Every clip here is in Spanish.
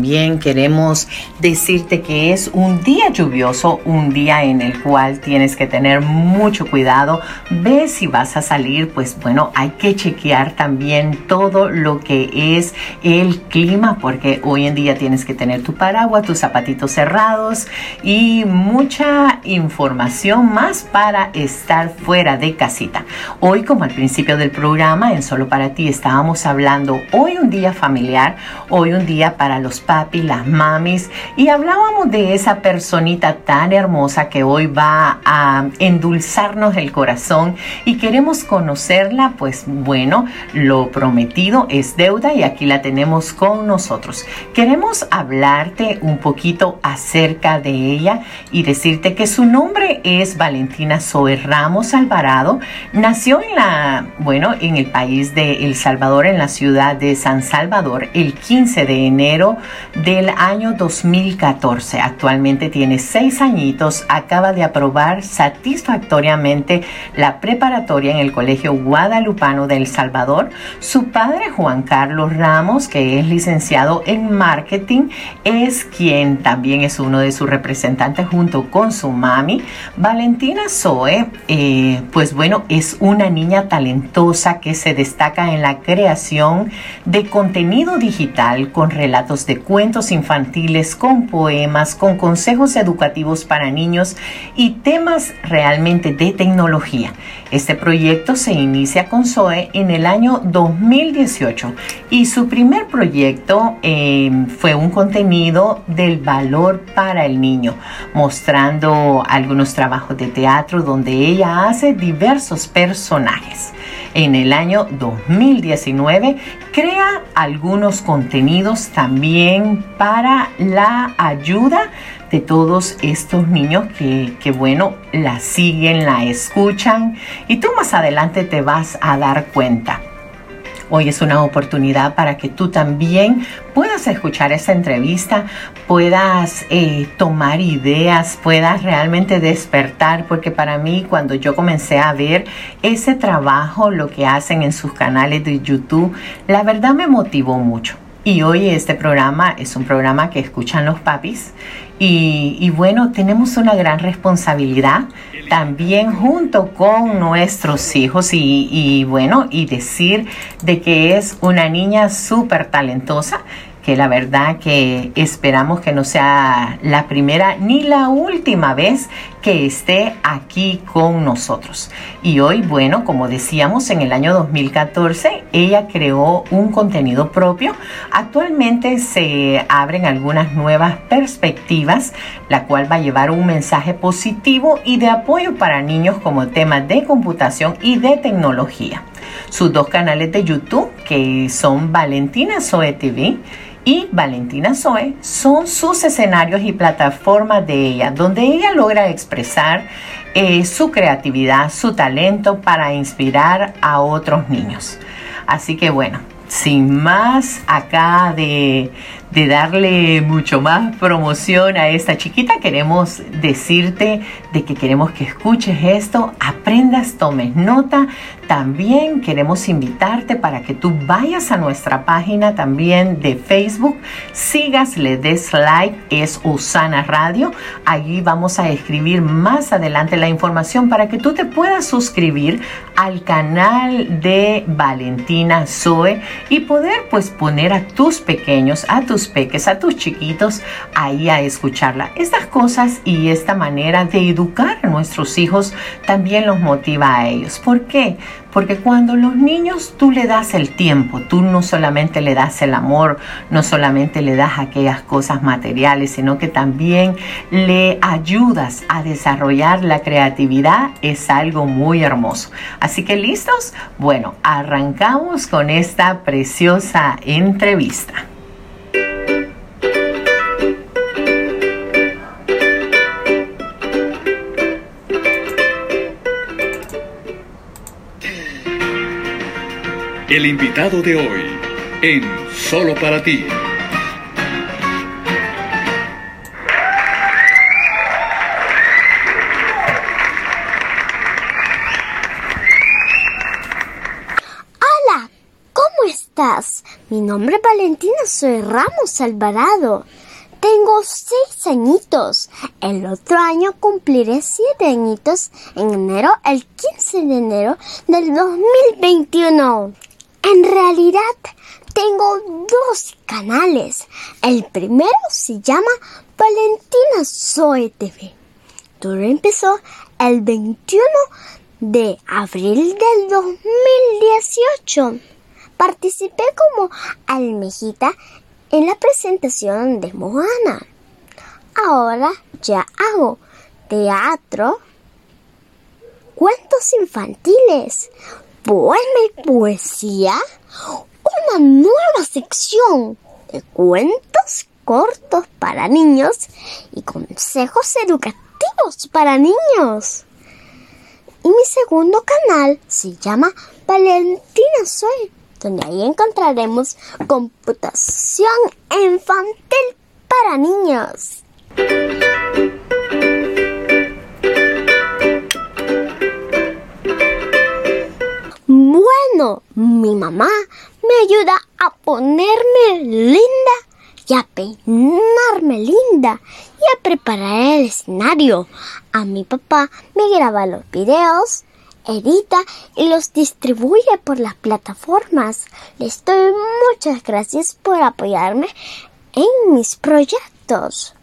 también queremos decirte que es un día lluvioso, un día en el cual tienes que tener mucho cuidado. Ve si vas a salir, pues bueno, hay que chequear también todo lo que es el clima, porque hoy en día tienes que tener tu paraguas, tus zapatitos cerrados y mucha información más para estar fuera de casita. Hoy, como al principio del programa, en Solo para ti, estábamos hablando hoy un día familiar, hoy un día para los papis, las mamis, y hablábamos de esa personita tan hermosa que hoy va a endulzarnos el corazón y queremos conocerla, pues bueno, lo prometido es deuda y aquí la tenemos con nosotros. Queremos hablarte un poquito acerca de ella y decirte que su nombre es Valentina Zoe Ramos Alvarado. Nació en la, bueno, en el país de El Salvador, en la ciudad de San Salvador, el 15 de enero del año 2014. Actualmente tiene seis añitos, acaba de aprobar satisfactoriamente la preparatoria en el Colegio Guadalupano de El Salvador. Su padre, Juan Carlos Ramos, que es licenciado en marketing, es quien también es uno de sus representantes junto con su mami. Valentina Zoe, eh, pues bueno, es una niña talentosa que se destaca en la creación de contenido digital con relatos de cuentos infantiles, con poemas, con consejos educativos para niños y temas realmente de tecnología. Este proyecto se inicia con Zoe en el año 2018 y su primer proyecto em, fue un contenido del valor para el niño, mostrando algunos trabajos de teatro donde ella hace diversos personajes. En el año 2019 crea algunos contenidos también para la ayuda de todos estos niños que, que, bueno, la siguen, la escuchan y tú más adelante te vas a dar cuenta. Hoy es una oportunidad para que tú también puedas escuchar esa entrevista, puedas eh, tomar ideas, puedas realmente despertar, porque para mí cuando yo comencé a ver ese trabajo, lo que hacen en sus canales de YouTube, la verdad me motivó mucho. Y hoy este programa es un programa que escuchan los papis. Y, bueno, tenemos una gran responsabilidad también junto con nuestros hijos. Y, y bueno, y decir de que es una niña súper talentosa que la verdad que esperamos que no sea la primera ni la última vez que esté aquí con nosotros. Y hoy, bueno, como decíamos, en el año 2014 ella creó un contenido propio. Actualmente se abren algunas nuevas perspectivas, la cual va a llevar un mensaje positivo y de apoyo para niños como temas de computación y de tecnología. Sus dos canales de YouTube, que son Valentina Zoe TV, y Valentina Zoe son sus escenarios y plataformas de ella, donde ella logra expresar eh, su creatividad, su talento para inspirar a otros niños. Así que bueno, sin más acá de, de darle mucho más promoción a esta chiquita, queremos decirte de que queremos que escuches esto, aprendas, tomes nota. También queremos invitarte para que tú vayas a nuestra página también de Facebook, sigas, le des like, es Usana Radio. Allí vamos a escribir más adelante la información para que tú te puedas suscribir al canal de Valentina Zoe y poder pues poner a tus pequeños, a tus peques, a tus chiquitos ahí a escucharla. Estas cosas y esta manera de educar a nuestros hijos también los motiva a ellos. ¿Por qué? Porque cuando los niños tú le das el tiempo, tú no solamente le das el amor, no solamente le das aquellas cosas materiales, sino que también le ayudas a desarrollar la creatividad, es algo muy hermoso. Así que listos, bueno, arrancamos con esta preciosa entrevista. El invitado de hoy en Solo para ti. Hola, ¿cómo estás? Mi nombre es Valentina, soy Ramos Alvarado. Tengo seis añitos. El otro año cumpliré siete añitos en enero, el 15 de enero del 2021. En realidad, tengo dos canales. El primero se llama Valentina Zoe TV. Todo empezó el 21 de abril del 2018. Participé como almejita en la presentación de Moana. Ahora ya hago teatro, cuentos infantiles, poema y poesía, una nueva sección de cuentos cortos para niños y consejos educativos para niños. Y mi segundo canal se llama Valentina Soy, donde ahí encontraremos computación infantil para niños. Bueno, mi mamá me ayuda a ponerme linda y a peinarme linda y a preparar el escenario. A mi papá me graba los videos, edita y los distribuye por las plataformas. Les doy muchas gracias por apoyarme en mis proyectos.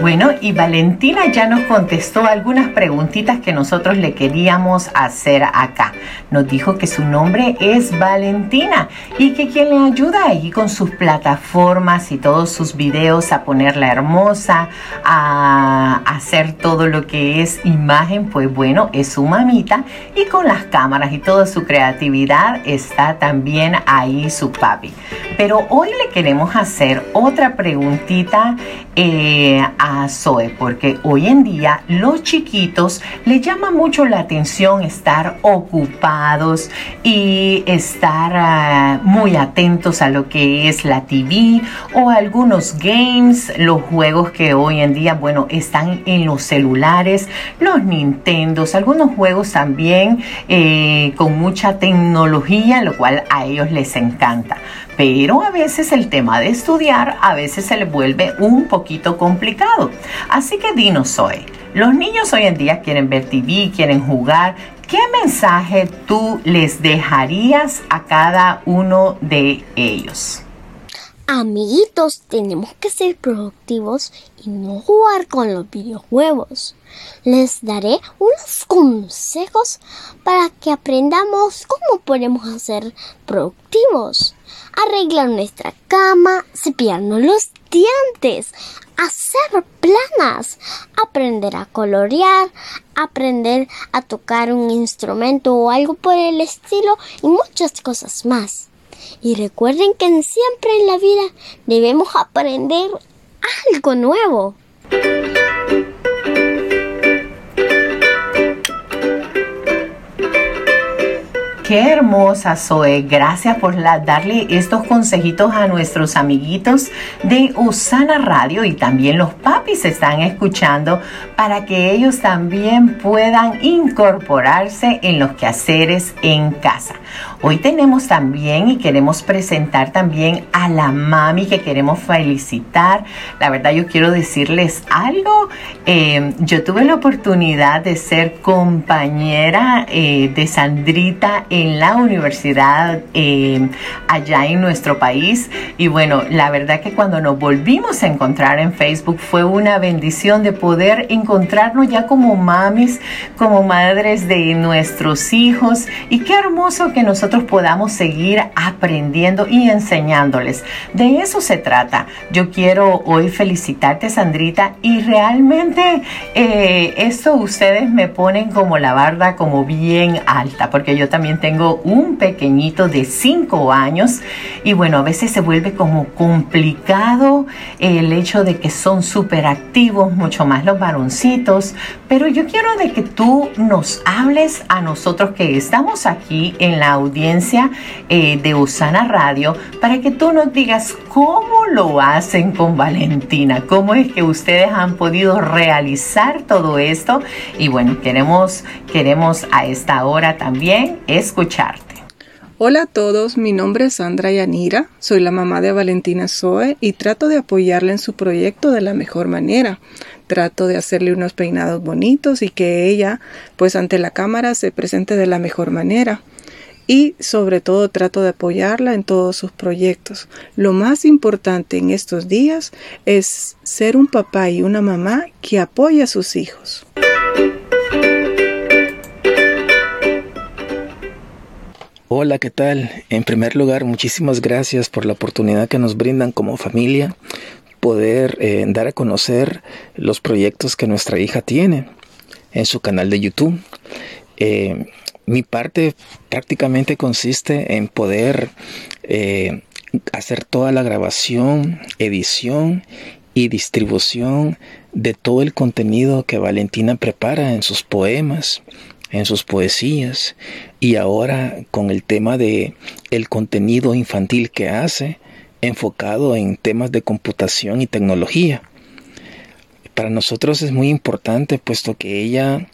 Bueno, y Valentina ya nos contestó algunas preguntitas que nosotros le queríamos hacer acá. Nos dijo que su nombre es Valentina y que quien le ayuda ahí con sus plataformas y todos sus videos a ponerla hermosa, a hacer todo lo que es imagen, pues bueno, es su mamita y con las cámaras y toda su creatividad está también ahí su papi. Pero hoy le queremos hacer otra preguntita eh, a Zoe, porque hoy en día los chiquitos le llama mucho la atención estar ocupados y estar ah, muy atentos a lo que es la TV o algunos games, los juegos que hoy en día, bueno, están en los celulares, los Nintendos, algunos juegos también eh, con mucha tecnología, lo cual a ellos les encanta pero a veces el tema de estudiar a veces se le vuelve un poquito complicado. Así que dinos hoy, los niños hoy en día quieren ver TV, quieren jugar. ¿Qué mensaje tú les dejarías a cada uno de ellos? Amiguitos, tenemos que ser productivos y no jugar con los videojuegos. Les daré unos consejos para que aprendamos cómo podemos ser productivos. Arreglar nuestra cama, cepillarnos los dientes, hacer planas, aprender a colorear, aprender a tocar un instrumento o algo por el estilo y muchas cosas más. Y recuerden que siempre en la vida debemos aprender algo nuevo. Qué hermosa Zoe. Gracias por darle estos consejitos a nuestros amiguitos de Usana Radio y también los papis están escuchando para que ellos también puedan incorporarse en los quehaceres en casa. Hoy tenemos también y queremos presentar también a la mami que queremos felicitar. La verdad yo quiero decirles algo. Eh, yo tuve la oportunidad de ser compañera eh, de Sandrita en la universidad eh, allá en nuestro país. Y bueno, la verdad que cuando nos volvimos a encontrar en Facebook fue una bendición de poder encontrarnos ya como mamis, como madres de nuestros hijos. Y qué hermoso que nosotros podamos seguir aprendiendo y enseñándoles. De eso se trata. Yo quiero hoy felicitarte, Sandrita, y realmente eh, esto ustedes me ponen como la barda como bien alta, porque yo también tengo un pequeñito de 5 años y bueno, a veces se vuelve como complicado el hecho de que son súper activos, mucho más los varoncitos, pero yo quiero de que tú nos hables a nosotros que estamos aquí en la audiencia eh, de Usana Radio para que tú nos digas cómo lo hacen con Valentina, cómo es que ustedes han podido realizar todo esto. Y bueno, queremos, queremos a esta hora también Hola a todos, mi nombre es Sandra Yanira, soy la mamá de Valentina Zoe y trato de apoyarla en su proyecto de la mejor manera. Trato de hacerle unos peinados bonitos y que ella, pues ante la cámara, se presente de la mejor manera. Y sobre todo trato de apoyarla en todos sus proyectos. Lo más importante en estos días es ser un papá y una mamá que apoya a sus hijos. Hola, ¿qué tal? En primer lugar, muchísimas gracias por la oportunidad que nos brindan como familia poder eh, dar a conocer los proyectos que nuestra hija tiene en su canal de YouTube. Eh, mi parte prácticamente consiste en poder eh, hacer toda la grabación, edición y distribución de todo el contenido que Valentina prepara en sus poemas, en sus poesías y ahora con el tema de el contenido infantil que hace enfocado en temas de computación y tecnología. Para nosotros es muy importante puesto que ella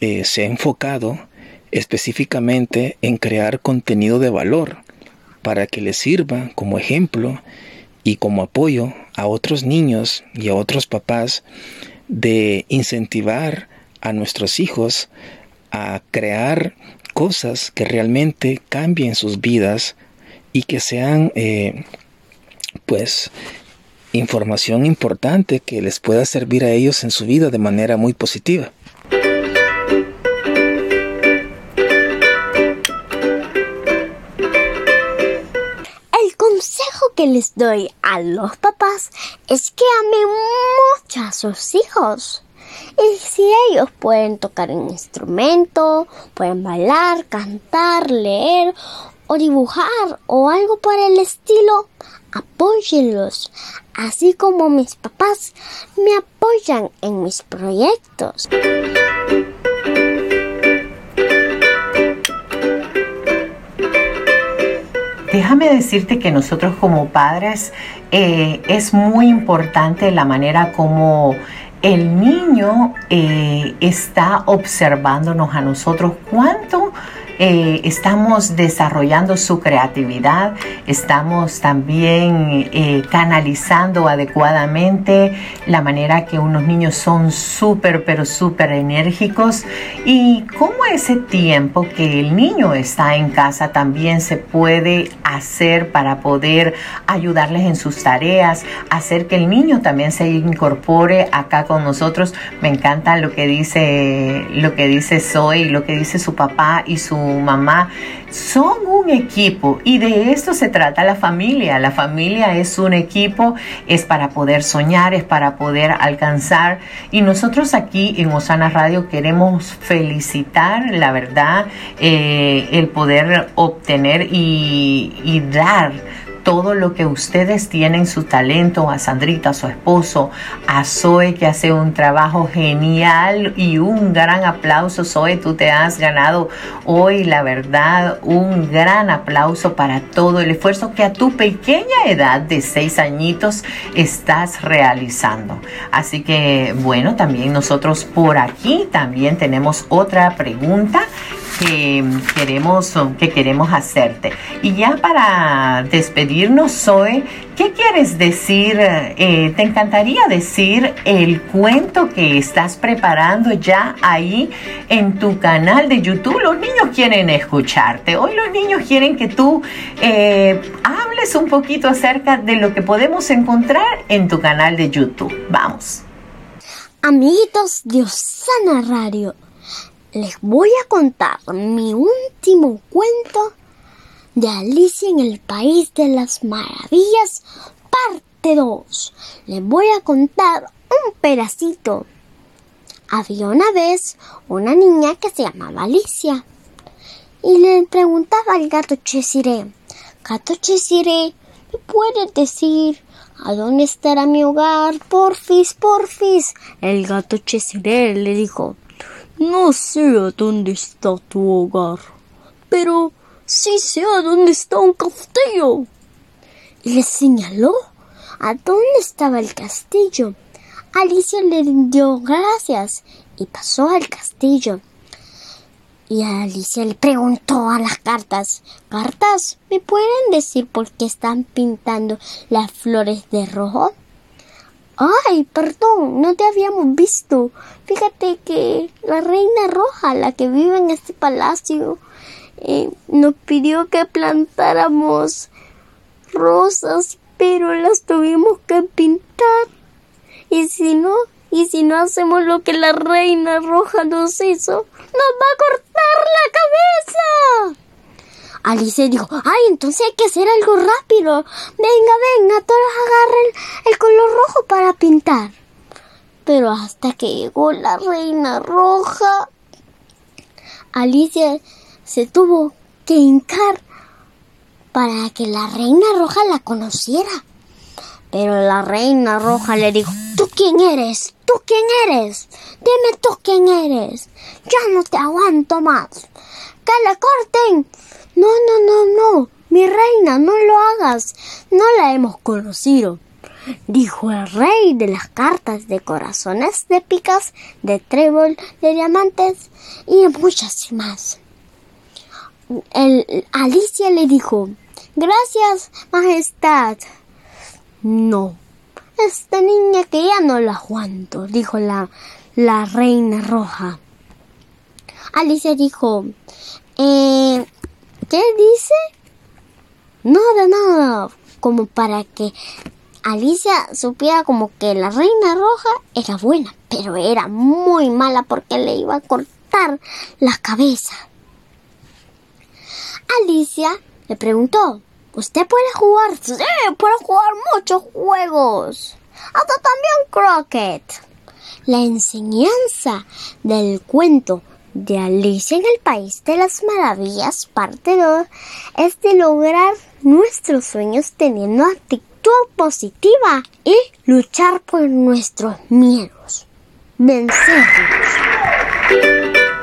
eh, se ha enfocado específicamente en crear contenido de valor para que le sirva como ejemplo y como apoyo a otros niños y a otros papás de incentivar a nuestros hijos a crear cosas que realmente cambien sus vidas y que sean eh, pues información importante que les pueda servir a ellos en su vida de manera muy positiva. El consejo que les doy a los papás es que amen mucho a sus hijos. Y si ellos pueden tocar un instrumento, pueden bailar, cantar, leer o dibujar o algo por el estilo, apóyenlos, así como mis papás me apoyan en mis proyectos. Déjame decirte que nosotros como padres eh, es muy importante la manera como el niño eh, está observándonos a nosotros cuánto eh, estamos desarrollando su creatividad, estamos también eh, canalizando adecuadamente la manera que unos niños son súper, pero súper enérgicos y cómo ese tiempo que el niño está en casa también se puede hacer para poder ayudarles en sus tareas, hacer que el niño también se incorpore acá con nosotros. Me encanta lo que dice, lo que dice Zoe, lo que dice su papá y su mamá son un equipo y de esto se trata la familia. La familia es un equipo, es para poder soñar, es para poder alcanzar y nosotros aquí en Osana Radio queremos felicitar, la verdad, eh, el poder obtener y, y dar todo lo que ustedes tienen, su talento, a Sandrita, a su esposo, a Zoe que hace un trabajo genial y un gran aplauso. Zoe, tú te has ganado hoy, la verdad, un gran aplauso para todo el esfuerzo que a tu pequeña edad de seis añitos estás realizando. Así que, bueno, también nosotros por aquí también tenemos otra pregunta que queremos, que queremos hacerte. Y ya para despedirnos, Zoe, ¿qué quieres decir? Eh, ¿Te encantaría decir el cuento que estás preparando ya ahí en tu canal de YouTube? Los niños quieren escucharte. Hoy los niños quieren que tú eh, hables un poquito acerca de lo que podemos encontrar en tu canal de YouTube. Vamos. Amiguitos de Osana Radio, les voy a contar mi último cuento de Alicia en el País de las Maravillas, parte 2. Les voy a contar un pedacito. Había una vez una niña que se llamaba Alicia y le preguntaba al gato Chesiré, Gato Chesiré, ¿me puedes decir a dónde estará mi hogar? Porfis, porfis. El gato Chesiré le dijo, no sé a dónde está tu hogar, pero sí sé a dónde está un castillo. Le señaló a dónde estaba el castillo. Alicia le dio gracias y pasó al castillo. Y Alicia le preguntó a las cartas, ¿cartas? ¿Me pueden decir por qué están pintando las flores de rojo? Ay, perdón, no te habíamos visto. Fíjate que la reina roja, la que vive en este palacio, eh, nos pidió que plantáramos rosas, pero las tuvimos que pintar. Y si no, y si no hacemos lo que la reina roja nos hizo, nos va a cortar la cabeza. Alice dijo, ay, entonces hay que hacer algo rápido. Venga, venga, todos agarren el color rojo para pintar. Pero hasta que llegó la reina roja, Alicia se tuvo que hincar para que la reina roja la conociera. Pero la reina roja le dijo, ¿tú quién eres? ¿Tú quién eres? Dime tú quién eres. Ya no te aguanto más. Que la corten. No, no, no, no. Mi reina, no lo hagas. No la hemos conocido. Dijo el rey de las cartas de corazones, de picas, de trébol, de diamantes y de muchas más. El, Alicia le dijo, Gracias, Majestad. No, esta niña que ya no la aguanto, dijo la, la reina roja. Alicia dijo, eh, ¿qué dice? Nada, nada, como para que Alicia supiera como que la reina roja era buena, pero era muy mala porque le iba a cortar la cabeza. Alicia le preguntó, ¿Usted puede jugar? Sí, puedo jugar muchos juegos. Hasta también croquet. La enseñanza del cuento de Alicia en el País de las Maravillas, parte 2, es de lograr nuestros sueños teniendo actitud positiva y luchar por nuestros miedos. Vencerlos.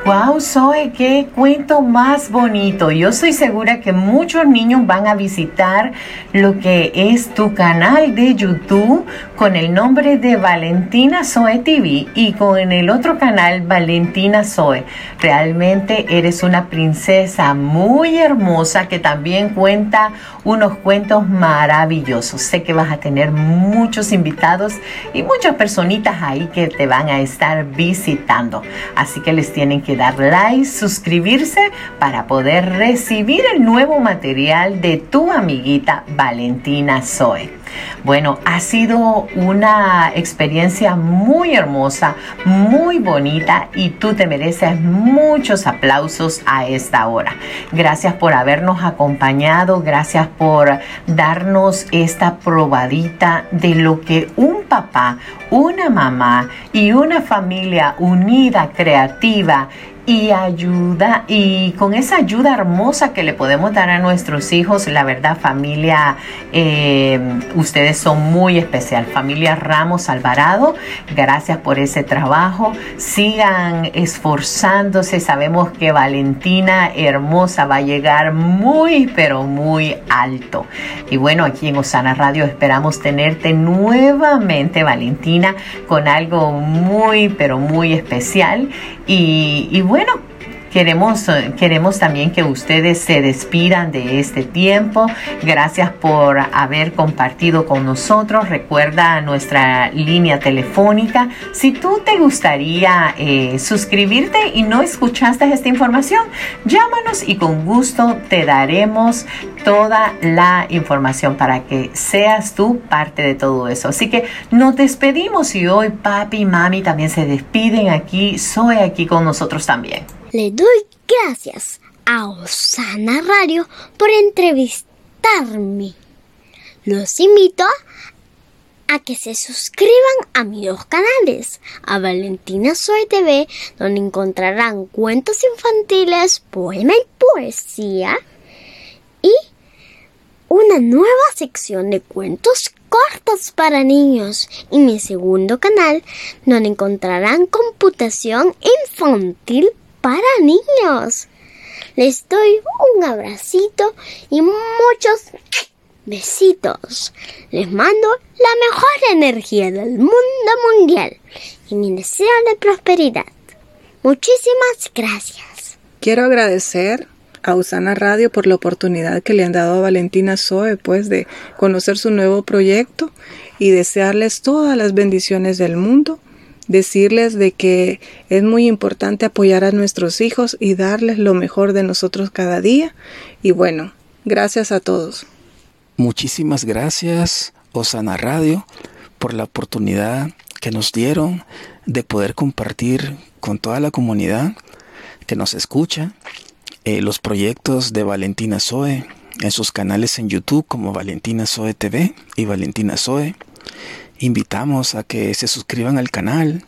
Wow, Zoe, qué cuento más bonito. Yo estoy segura que muchos niños van a visitar lo que es tu canal de YouTube con el nombre de Valentina Zoe TV y con el otro canal Valentina Zoe. Realmente eres una princesa muy hermosa que también cuenta unos cuentos maravillosos. Sé que vas a tener muchos invitados y muchas personitas ahí que te van a estar visitando. Así que les tienen dar like, suscribirse para poder recibir el nuevo material de tu amiguita Valentina Zoe. Bueno, ha sido una experiencia muy hermosa, muy bonita y tú te mereces muchos aplausos a esta hora. Gracias por habernos acompañado, gracias por darnos esta probadita de lo que un papá, una mamá y una familia unida, creativa y ayuda y con esa ayuda hermosa que le podemos dar a nuestros hijos, la verdad familia, eh, ustedes son muy especial. Familia Ramos Alvarado, gracias por ese trabajo. Sigan esforzándose. Sabemos que Valentina hermosa va a llegar muy, pero muy alto. Y bueno, aquí en Osana Radio esperamos tenerte nuevamente, Valentina, con algo muy, pero muy especial. Y, y bueno, Queremos, queremos también que ustedes se despidan de este tiempo. Gracias por haber compartido con nosotros. Recuerda nuestra línea telefónica. Si tú te gustaría eh, suscribirte y no escuchaste esta información, llámanos y con gusto te daremos toda la información para que seas tú parte de todo eso. Así que nos despedimos y hoy papi y mami también se despiden aquí. Soy aquí con nosotros también. Le doy gracias a Osana Radio por entrevistarme. Los invito a que se suscriban a mis dos canales, a Valentina Soy TV, donde encontrarán cuentos infantiles, poema y poesía, y una nueva sección de cuentos cortos para niños, y mi segundo canal, donde encontrarán computación infantil para niños. Les doy un abracito y muchos besitos. Les mando la mejor energía del mundo mundial y mi deseo de prosperidad. Muchísimas gracias. Quiero agradecer a Usana Radio por la oportunidad que le han dado a Valentina Zoe, pues, de conocer su nuevo proyecto y desearles todas las bendiciones del mundo, decirles de que es muy importante apoyar a nuestros hijos y darles lo mejor de nosotros cada día. Y bueno, gracias a todos. Muchísimas gracias, Osana Radio, por la oportunidad que nos dieron de poder compartir con toda la comunidad que nos escucha eh, los proyectos de Valentina Zoe en sus canales en YouTube como Valentina Zoe TV y Valentina Zoe. Invitamos a que se suscriban al canal,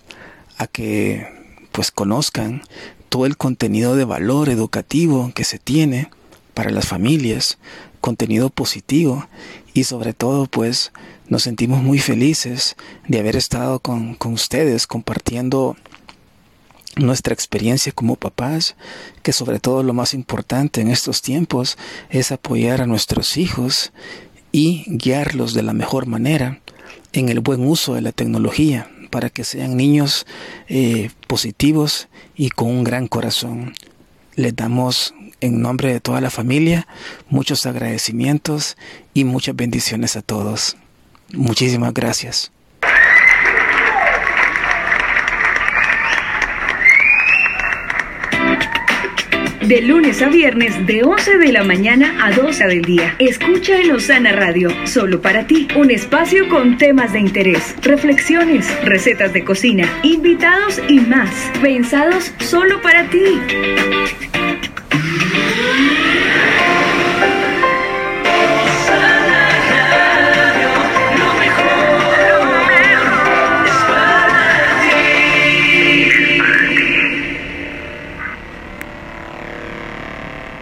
a que pues conozcan todo el contenido de valor educativo que se tiene para las familias, contenido positivo y sobre todo pues nos sentimos muy felices de haber estado con, con ustedes compartiendo nuestra experiencia como papás, que sobre todo lo más importante en estos tiempos es apoyar a nuestros hijos y guiarlos de la mejor manera en el buen uso de la tecnología para que sean niños eh, positivos y con un gran corazón. Les damos en nombre de toda la familia muchos agradecimientos y muchas bendiciones a todos. Muchísimas gracias. De lunes a viernes, de 11 de la mañana a 12 del día. Escucha en Osana Radio, solo para ti. Un espacio con temas de interés, reflexiones, recetas de cocina, invitados y más. Pensados solo para ti.